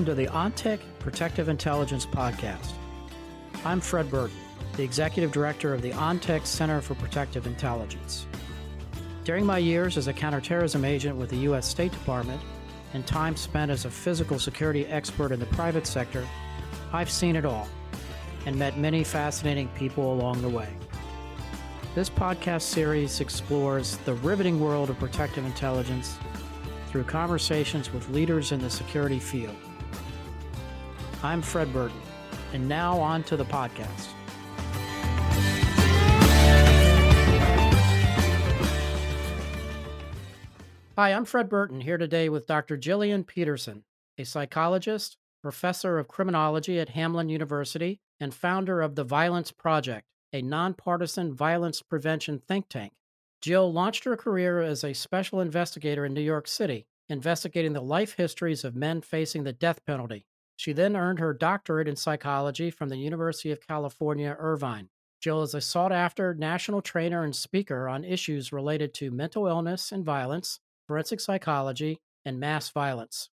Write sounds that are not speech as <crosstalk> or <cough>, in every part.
welcome to the ONTIC Protective Intelligence Podcast. I'm Fred Burton, the Executive Director of the ONTIC Center for Protective Intelligence. During my years as a counterterrorism agent with the U.S. State Department and time spent as a physical security expert in the private sector, I've seen it all and met many fascinating people along the way. This podcast series explores the riveting world of protective intelligence through conversations with leaders in the security field. I'm Fred Burton, and now on to the podcast. Hi, I'm Fred Burton, here today with Dr. Jillian Peterson, a psychologist, professor of criminology at Hamline University, and founder of the Violence Project, a nonpartisan violence prevention think tank. Jill launched her career as a special investigator in New York City, investigating the life histories of men facing the death penalty. She then earned her doctorate in psychology from the University of California, Irvine. Jill is a sought after national trainer and speaker on issues related to mental illness and violence, forensic psychology, and mass violence.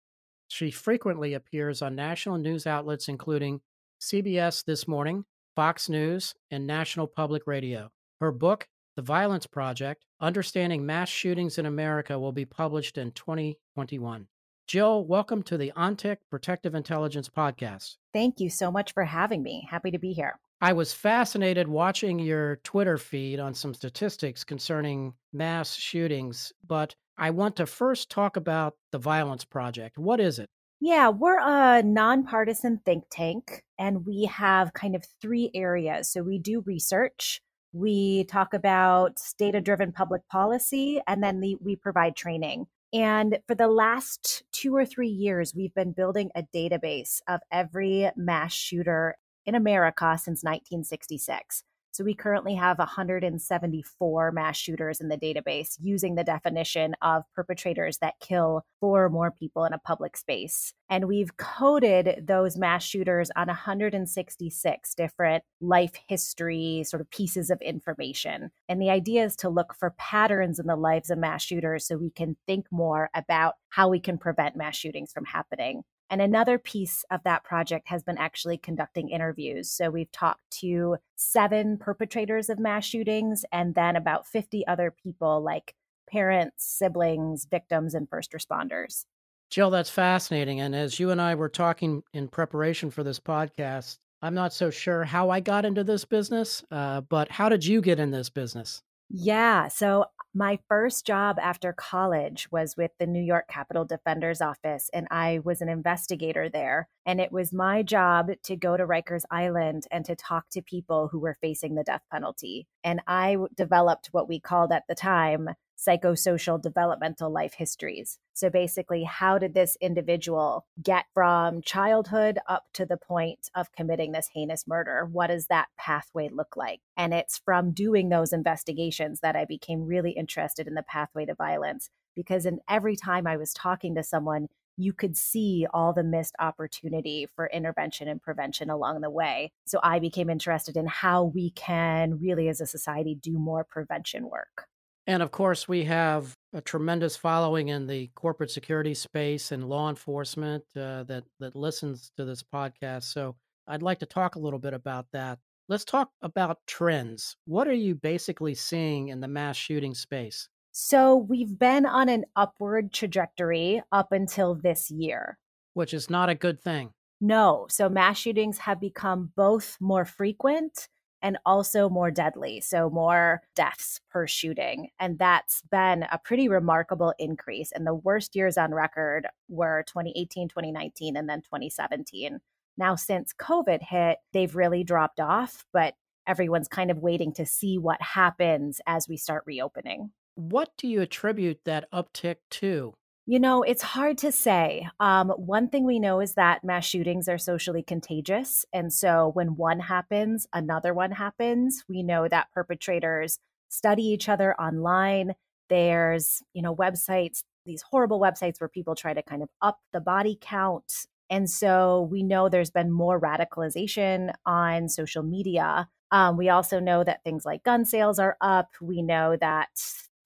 She frequently appears on national news outlets including CBS This Morning, Fox News, and National Public Radio. Her book, The Violence Project Understanding Mass Shootings in America, will be published in 2021. Jill, welcome to the ONTIC Protective Intelligence Podcast. Thank you so much for having me. Happy to be here. I was fascinated watching your Twitter feed on some statistics concerning mass shootings, but I want to first talk about the Violence Project. What is it? Yeah, we're a nonpartisan think tank, and we have kind of three areas. So we do research, we talk about data driven public policy, and then the, we provide training. And for the last two or three years, we've been building a database of every mass shooter in America since 1966. So we currently have 174 mass shooters in the database using the definition of perpetrators that kill four or more people in a public space. And we've coded those mass shooters on 166 different life history sort of pieces of information. And the idea is to look for patterns in the lives of mass shooters so we can think more about how we can prevent mass shootings from happening. And another piece of that project has been actually conducting interviews. So we've talked to seven perpetrators of mass shootings and then about 50 other people like parents, siblings, victims, and first responders. Jill, that's fascinating. And as you and I were talking in preparation for this podcast, I'm not so sure how I got into this business, uh, but how did you get in this business? Yeah. So my first job after college was with the New York Capital Defender's Office, and I was an investigator there. And it was my job to go to Rikers Island and to talk to people who were facing the death penalty. And I developed what we called at the time psychosocial developmental life histories. So basically, how did this individual get from childhood up to the point of committing this heinous murder? What does that pathway look like? And it's from doing those investigations that I became really interested in the pathway to violence. Because in every time I was talking to someone, you could see all the missed opportunity for intervention and prevention along the way. So I became interested in how we can really, as a society, do more prevention work. And of course, we have a tremendous following in the corporate security space and law enforcement uh, that that listens to this podcast. So I'd like to talk a little bit about that. Let's talk about trends. What are you basically seeing in the mass shooting space? So we've been on an upward trajectory up until this year, which is not a good thing. No. So mass shootings have become both more frequent and also more deadly. So, more deaths per shooting. And that's been a pretty remarkable increase. And the worst years on record were 2018, 2019, and then 2017. Now, since COVID hit, they've really dropped off, but everyone's kind of waiting to see what happens as we start reopening. What do you attribute that uptick to? You know, it's hard to say. Um, one thing we know is that mass shootings are socially contagious. And so when one happens, another one happens. We know that perpetrators study each other online. There's, you know, websites, these horrible websites where people try to kind of up the body count. And so we know there's been more radicalization on social media. Um, we also know that things like gun sales are up. We know that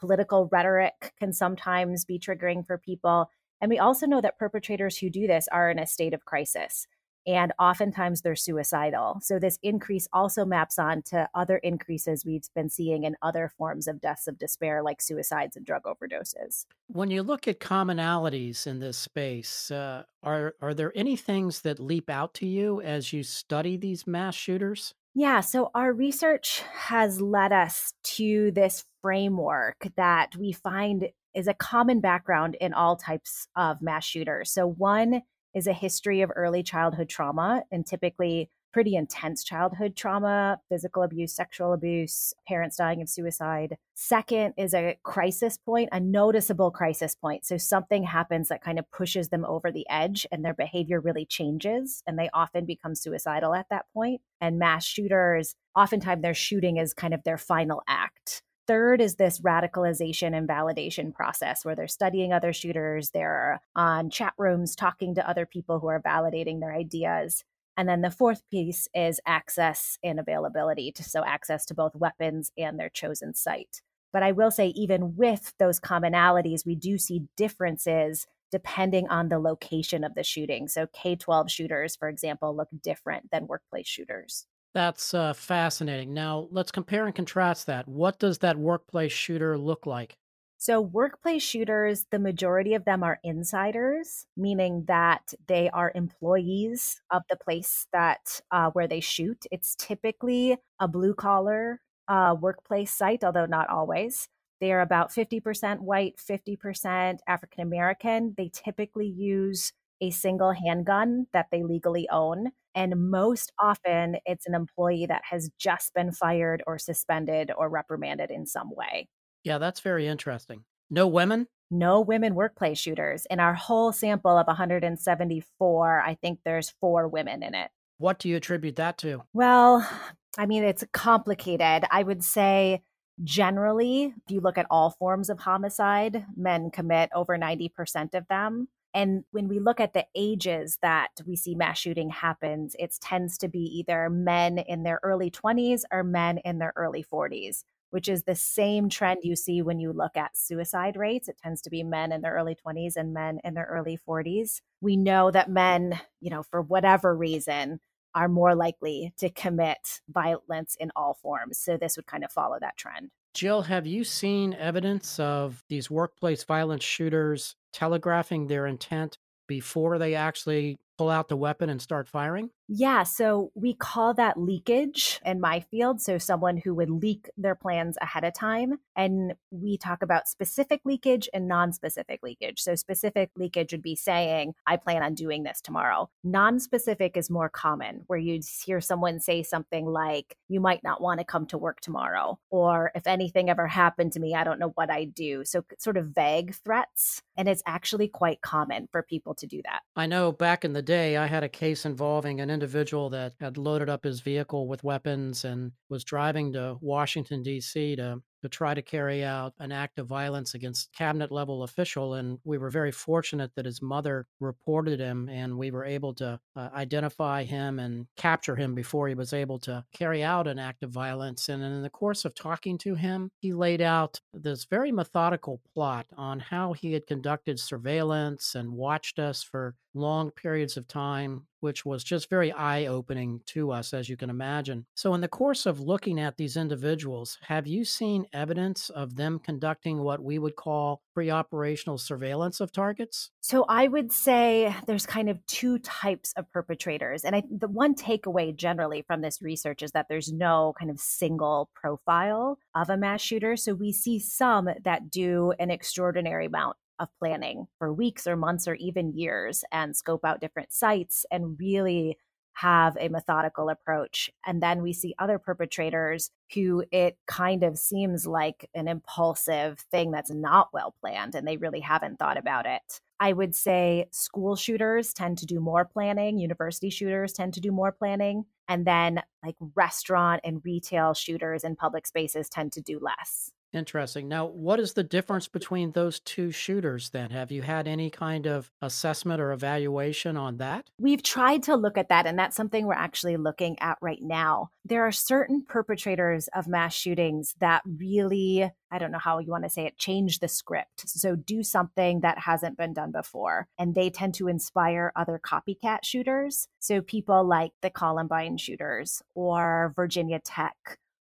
political rhetoric can sometimes be triggering for people. And we also know that perpetrators who do this are in a state of crisis and oftentimes they're suicidal. So this increase also maps on to other increases we've been seeing in other forms of deaths of despair, like suicides and drug overdoses. When you look at commonalities in this space, uh, are are there any things that leap out to you as you study these mass shooters? Yeah, so our research has led us to this framework that we find is a common background in all types of mass shooters. So one is a history of early childhood trauma and typically pretty intense childhood trauma, physical abuse, sexual abuse, parents dying of suicide. Second is a crisis point, a noticeable crisis point. So something happens that kind of pushes them over the edge and their behavior really changes and they often become suicidal at that point. And mass shooters, oftentimes their shooting is kind of their final act. Third is this radicalization and validation process where they're studying other shooters, they're on chat rooms talking to other people who are validating their ideas. And then the fourth piece is access and availability, to, so access to both weapons and their chosen site. But I will say, even with those commonalities, we do see differences depending on the location of the shooting. So K 12 shooters, for example, look different than workplace shooters. That's uh, fascinating. Now, let's compare and contrast that. What does that workplace shooter look like? So, workplace shooters, the majority of them are insiders, meaning that they are employees of the place that uh, where they shoot. It's typically a blue collar uh, workplace site, although not always. They are about 50% white, 50% African American. They typically use a single handgun that they legally own. And most often, it's an employee that has just been fired or suspended or reprimanded in some way. Yeah, that's very interesting. No women? No women workplace shooters. In our whole sample of 174, I think there's four women in it. What do you attribute that to? Well, <sighs> I mean, it's complicated. I would say generally, if you look at all forms of homicide, men commit over 90% of them. And when we look at the ages that we see mass shooting happens, it tends to be either men in their early 20s or men in their early 40s, which is the same trend you see when you look at suicide rates. It tends to be men in their early 20s and men in their early 40s. We know that men, you know, for whatever reason, are more likely to commit violence in all forms. So this would kind of follow that trend. Jill, have you seen evidence of these workplace violence shooters telegraphing their intent before they actually pull out the weapon and start firing? Yeah, so we call that leakage in my field. So, someone who would leak their plans ahead of time. And we talk about specific leakage and non specific leakage. So, specific leakage would be saying, I plan on doing this tomorrow. Non specific is more common, where you'd hear someone say something like, You might not want to come to work tomorrow. Or if anything ever happened to me, I don't know what I'd do. So, sort of vague threats. And it's actually quite common for people to do that. I know back in the day, I had a case involving an individual that had loaded up his vehicle with weapons and was driving to Washington, D.C. to to try to carry out an act of violence against cabinet level official and we were very fortunate that his mother reported him and we were able to uh, identify him and capture him before he was able to carry out an act of violence. And in the course of talking to him he laid out this very methodical plot on how he had conducted surveillance and watched us for long periods of time which was just very eye opening to us, as you can imagine. So, in the course of looking at these individuals, have you seen evidence of them conducting what we would call pre operational surveillance of targets? So, I would say there's kind of two types of perpetrators. And I, the one takeaway generally from this research is that there's no kind of single profile of a mass shooter. So, we see some that do an extraordinary amount of planning for weeks or months or even years and scope out different sites and really have a methodical approach. And then we see other perpetrators who it kind of seems like an impulsive thing that's not well planned and they really haven't thought about it. I would say school shooters tend to do more planning, university shooters tend to do more planning, and then like restaurant and retail shooters in public spaces tend to do less. Interesting. Now, what is the difference between those two shooters then? Have you had any kind of assessment or evaluation on that? We've tried to look at that, and that's something we're actually looking at right now. There are certain perpetrators of mass shootings that really, I don't know how you want to say it, change the script. So do something that hasn't been done before. And they tend to inspire other copycat shooters. So people like the Columbine shooters or Virginia Tech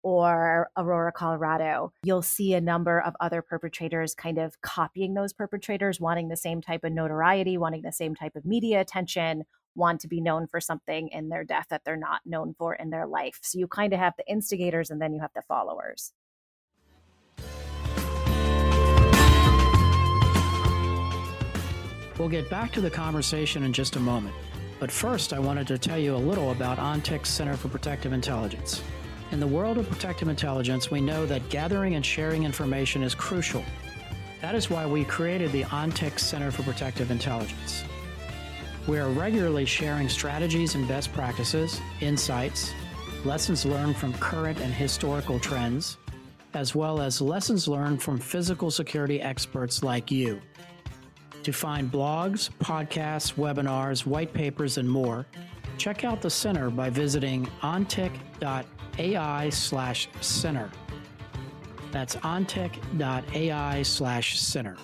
or Aurora, Colorado, you'll see a number of other perpetrators kind of copying those perpetrators, wanting the same type of notoriety, wanting the same type of media attention, want to be known for something in their death that they're not known for in their life. So you kind of have the instigators and then you have the followers. We'll get back to the conversation in just a moment. But first, I wanted to tell you a little about ONTIC's Center for Protective Intelligence. In the world of protective intelligence, we know that gathering and sharing information is crucial. That is why we created the ONTIC Center for Protective Intelligence. We are regularly sharing strategies and best practices, insights, lessons learned from current and historical trends, as well as lessons learned from physical security experts like you. To find blogs, podcasts, webinars, white papers, and more, check out the center by visiting ontic.com AI slash center. That's ontic.ai slash center.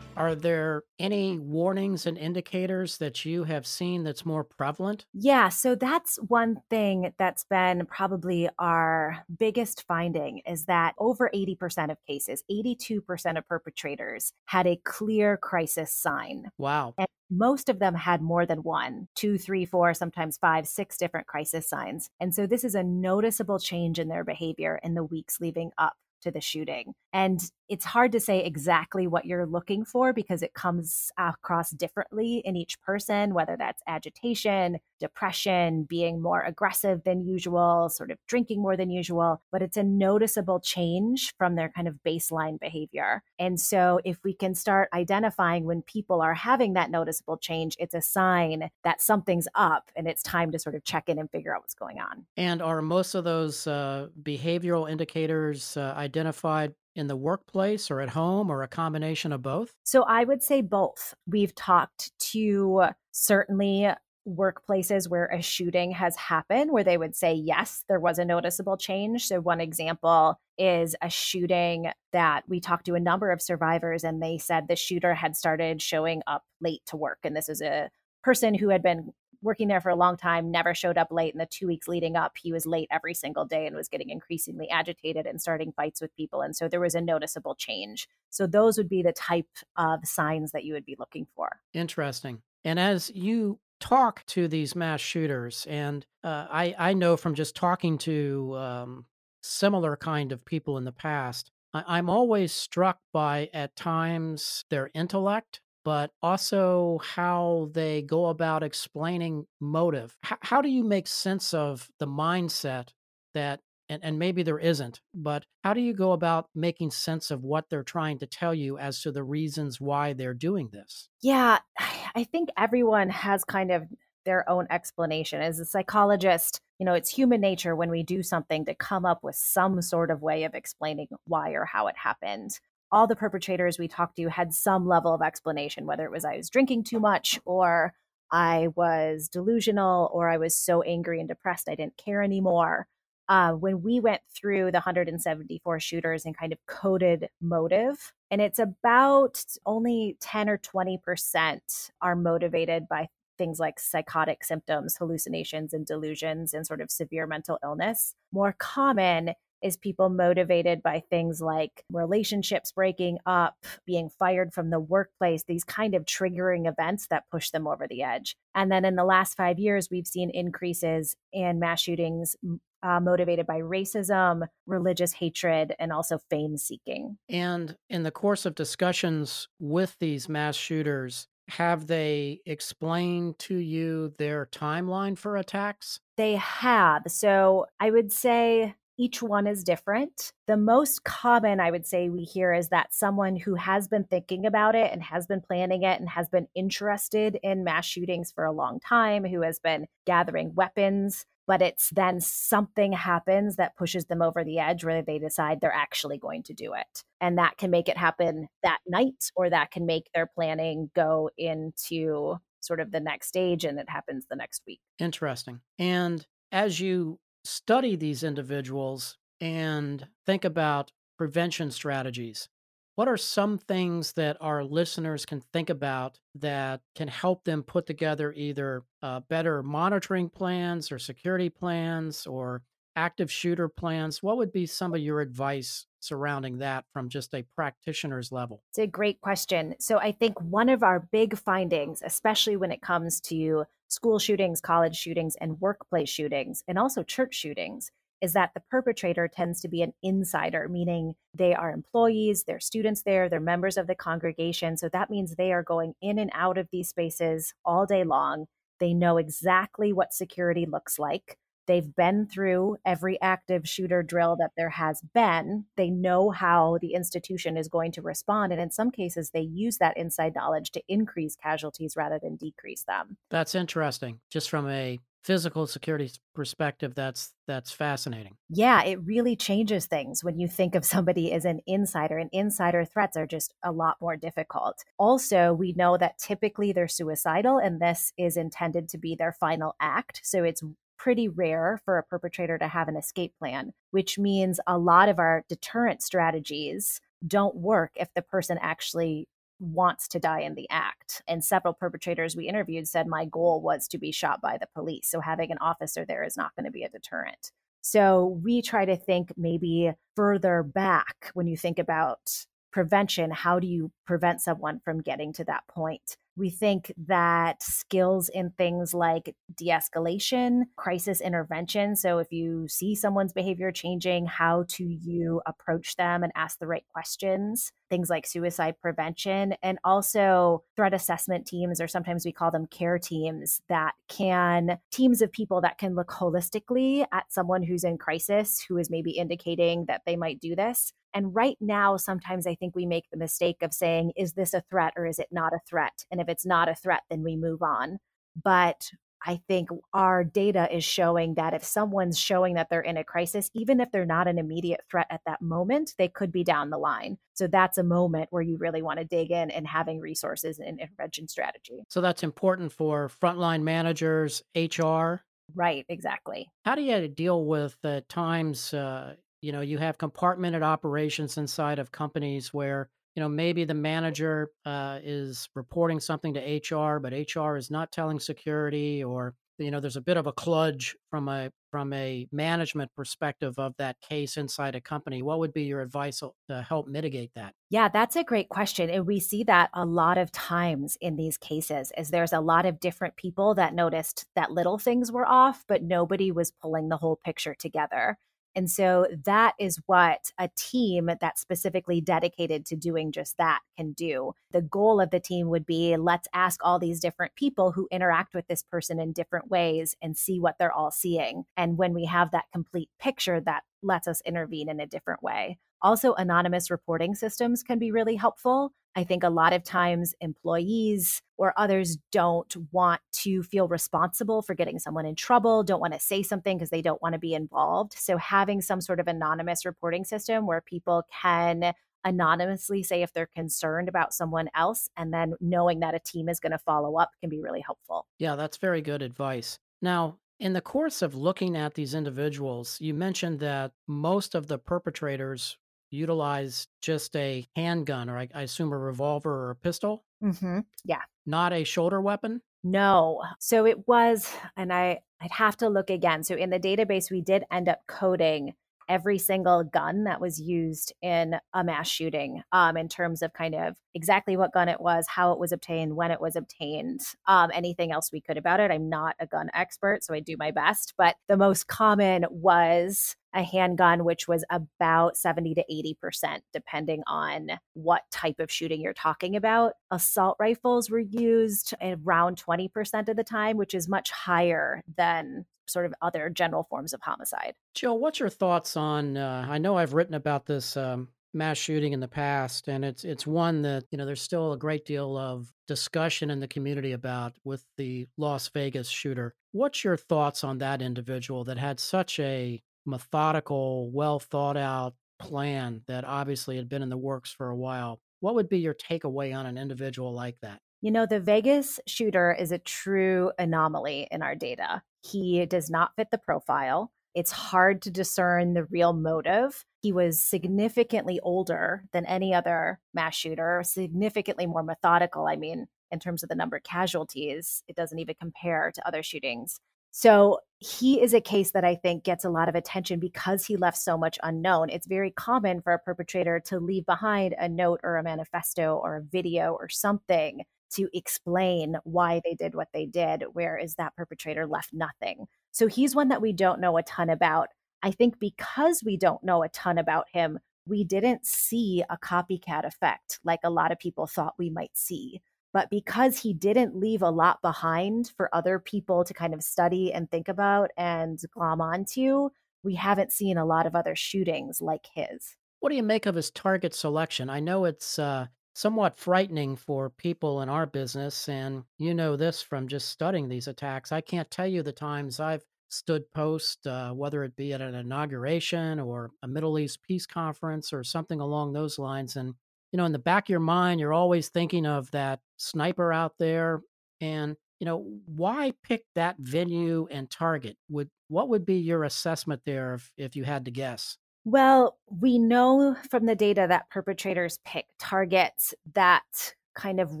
Are there any warnings and indicators that you have seen that's more prevalent? Yeah, so that's one thing that's been probably our biggest finding is that over 80% of cases, 82% of perpetrators had a clear crisis sign. Wow. And most of them had more than one two, three, four, sometimes five, six different crisis signs. And so this is a noticeable change in their behavior in the weeks leading up to the shooting. And it's hard to say exactly what you're looking for because it comes across differently in each person, whether that's agitation, depression, being more aggressive than usual, sort of drinking more than usual. But it's a noticeable change from their kind of baseline behavior. And so if we can start identifying when people are having that noticeable change, it's a sign that something's up and it's time to sort of check in and figure out what's going on. And are most of those uh, behavioral indicators uh, identified in the workplace or at home or a combination of both? So I would say both. We've talked to certainly workplaces where a shooting has happened where they would say yes there was a noticeable change so one example is a shooting that we talked to a number of survivors and they said the shooter had started showing up late to work and this is a person who had been working there for a long time, never showed up late. In the two weeks leading up, he was late every single day and was getting increasingly agitated and starting fights with people. And so there was a noticeable change. So those would be the type of signs that you would be looking for. Interesting. And as you talk to these mass shooters, and uh, I, I know from just talking to um, similar kind of people in the past, I, I'm always struck by at times their intellect but also how they go about explaining motive. H- how do you make sense of the mindset that, and, and maybe there isn't, but how do you go about making sense of what they're trying to tell you as to the reasons why they're doing this? Yeah, <sighs> I think everyone has kind of their own explanation. As a psychologist, you know, it's human nature when we do something to come up with some sort of way of explaining why or how it happened all the perpetrators we talked to had some level of explanation, whether it was I was drinking too much or I was delusional or I was so angry and depressed I didn't care anymore. Uh, when we went through the 174 shooters and kind of coded motive, and it's about only 10 or 20% are motivated by things like psychotic symptoms, hallucinations, and delusions, and sort of severe mental illness. More common is people motivated by things like relationships breaking up, being fired from the workplace, these kind of triggering events that push them over the edge. And then in the last five years, we've seen increases in mass shootings uh, motivated by racism, religious hatred, and also fame seeking. And in the course of discussions with these mass shooters, have they explained to you their timeline for attacks? They have. So I would say Each one is different. The most common, I would say, we hear is that someone who has been thinking about it and has been planning it and has been interested in mass shootings for a long time, who has been gathering weapons, but it's then something happens that pushes them over the edge where they decide they're actually going to do it. And that can make it happen that night, or that can make their planning go into sort of the next stage and it happens the next week. Interesting. And as you study these individuals and think about prevention strategies, what are some things that our listeners can think about that can help them put together either uh, better monitoring plans or security plans or active shooter plans? What would be some of your advice surrounding that from just a practitioner's level? It's a great question. So, I think one of our big findings, especially when it comes to school shootings, college shootings, and workplace shootings, and also church shootings, is that the perpetrator tends to be an insider, meaning they are employees, they're students there, they're members of the congregation. So that means they are going in and out of these spaces all day long. They know exactly what security looks like. They've been through every active shooter drill that there has been. They know how the institution is going to respond. And in some cases, they use that inside knowledge to increase casualties rather than decrease them. That's interesting. Just from a physical security perspective that's that's fascinating yeah it really changes things when you think of somebody as an insider and insider threats are just a lot more difficult also we know that typically they're suicidal and this is intended to be their final act so it's pretty rare for a perpetrator to have an escape plan, which means a lot of our deterrent strategies don't work if the person actually wants to die in the act. And several perpetrators we interviewed said, My goal was to be shot by the police. So having an officer there is not going to be a deterrent. So we try to think maybe further back when you think about prevention. How do you prevent someone from getting to that point? We think that skills in things like de escalation, crisis intervention. So, if you see someone's behavior changing, how do you approach them and ask the right questions, things like suicide prevention, and also threat assessment teams, or sometimes we call them care teams, that can, teams of people that can look holistically at someone who's in crisis, who is maybe indicating that they might do this. And right now, sometimes I think we make the mistake of saying, is this a threat or is it not a threat? And if it's not a threat, then we move on. But I think our data is showing that if someone's showing that they're in a crisis, even if they're not an immediate threat at that moment, they could be down the line. So that's a moment where you really want to dig in and having resources and intervention strategy. So that's important for frontline managers, HR. Right, exactly. How do you deal with uh, times, uh, you know, you have compartmented operations inside of companies where you know maybe the manager uh, is reporting something to hr but hr is not telling security or you know there's a bit of a kludge from a from a management perspective of that case inside a company. What would be your advice to help mitigate that? Yeah that's a great question and we see that a lot of times in these cases is there's a lot of different people that noticed that little things were off but nobody was pulling the whole picture together and so that is what a team that's specifically dedicated to doing just that can do. The goal of the team would be let's ask all these different people who interact with this person in different ways and see what they're all seeing. And when we have that complete picture, that lets us intervene in a different way. Also, anonymous reporting systems can be really helpful. I think a lot of times employees or others don't want to feel responsible for getting someone in trouble, don't want to say something because they don't want to be involved. So, having some sort of anonymous reporting system where people can anonymously say if they're concerned about someone else and then knowing that a team is going to follow up can be really helpful. Yeah, that's very good advice. Now, in the course of looking at these individuals, you mentioned that most of the perpetrators utilize just a handgun, or I, I assume a revolver or a pistol. Mm-hmm. Yeah. Not a shoulder weapon? No. So it was, and I, I'd have to look again. So in the database, we did end up coding every single gun that was used in a mass shooting um, in terms of kind of exactly what gun it was, how it was obtained, when it was obtained, um, anything else we could about it. I'm not a gun expert, so I do my best. But the most common was a handgun, which was about 70 to 80%, depending on what type of shooting you're talking about. Assault rifles were used around 20% of the time, which is much higher than sort of other general forms of homicide. Jill, what's your thoughts on? Uh, I know I've written about this um, mass shooting in the past, and it's it's one that you know there's still a great deal of discussion in the community about with the Las Vegas shooter. What's your thoughts on that individual that had such a methodical, well thought out plan that obviously had been in the works for a while? What would be your takeaway on an individual like that? You know, the Vegas shooter is a true anomaly in our data. He does not fit the profile. It's hard to discern the real motive. He was significantly older than any other mass shooter, significantly more methodical. I mean, in terms of the number of casualties, it doesn't even compare to other shootings. So he is a case that I think gets a lot of attention because he left so much unknown. It's very common for a perpetrator to leave behind a note or a manifesto or a video or something to explain why they did what they did, whereas that perpetrator left nothing. So he's one that we don't know a ton about. I think because we don't know a ton about him, we didn't see a copycat effect like a lot of people thought we might see. But because he didn't leave a lot behind for other people to kind of study and think about and glom onto, we haven't seen a lot of other shootings like his. What do you make of his target selection? I know it's uh, somewhat frightening for people in our business. And you know this from just studying these attacks. I can't tell you the times I've stood post, uh, whether it be at an inauguration or a Middle East peace conference or something along those lines. And, you know, in the back of your mind, you're always thinking of that sniper out there. And, you know, why pick that venue and target? Would what would be your assessment there if, if you had to guess? Well, we know from the data that perpetrators pick targets that kind of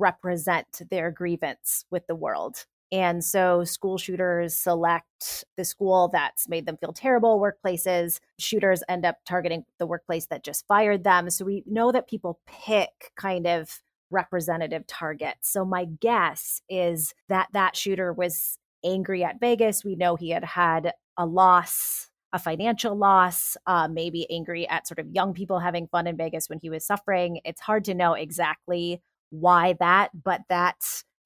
represent their grievance with the world. And so school shooters select the school that's made them feel terrible, workplaces. Shooters end up targeting the workplace that just fired them. So we know that people pick kind of representative targets. So my guess is that that shooter was angry at Vegas. We know he had had a loss a financial loss, uh, maybe angry at sort of young people having fun in Vegas when he was suffering. It's hard to know exactly why that, but that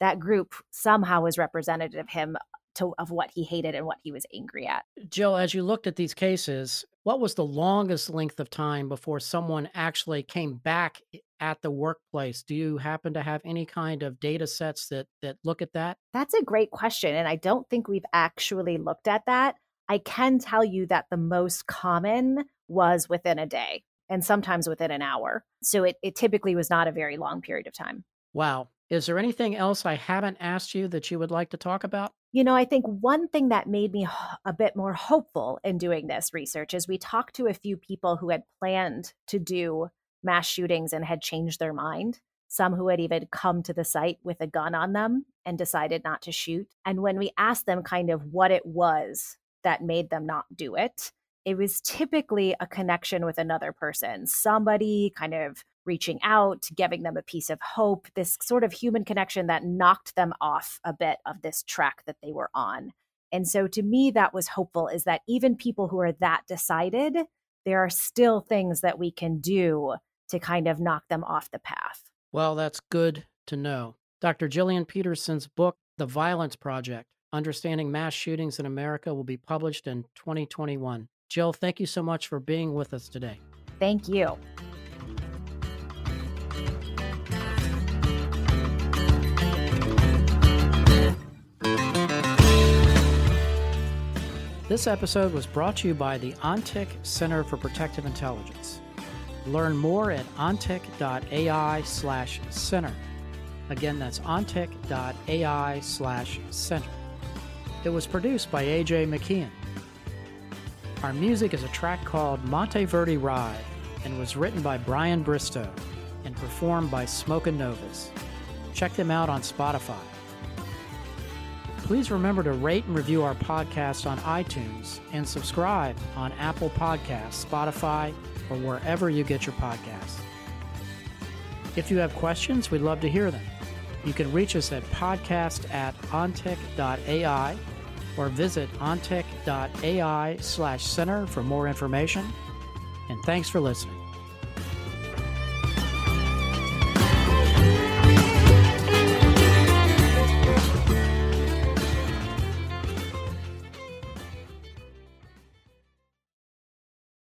that group somehow is representative of him to, of what he hated and what he was angry at. Jill, as you looked at these cases, what was the longest length of time before someone actually came back at the workplace? Do you happen to have any kind of data sets that that look at that? That's a great question and I don't think we've actually looked at that. I can tell you that the most common was within a day and sometimes within an hour. So it, it typically was not a very long period of time. Wow. Is there anything else I haven't asked you that you would like to talk about? You know, I think one thing that made me a bit more hopeful in doing this research is we talked to a few people who had planned to do mass shootings and had changed their mind. Some who had even come to the site with a gun on them and decided not to shoot. And when we asked them kind of what it was that made them not do it. It was typically a connection with another person, somebody kind of reaching out, giving them a piece of hope, this sort of human connection that knocked them off a bit of this track that they were on. And so to me, that was hopeful is that even people who are that decided, there are still things that we can do to kind of knock them off the path. Well, that's good to know. Dr. Jillian Peterson's book, The Violence Project Understanding Mass Shootings in America will be published in 2021. Jill, thank you so much for being with us today. Thank you. This episode was brought to you by the ONTIC Center for Protective Intelligence. Learn more at ontic.ai slash center. Again, that's ontic.ai slash center. It was produced by AJ McKeon. Our music is a track called Monteverdi Ride and was written by Brian Bristow and performed by Smoke and Novas. Check them out on Spotify. Please remember to rate and review our podcast on iTunes and subscribe on Apple Podcasts, Spotify, or wherever you get your podcasts. If you have questions, we'd love to hear them. You can reach us at podcast at ontic.ai or visit ontic.ai slash center for more information. And thanks for listening.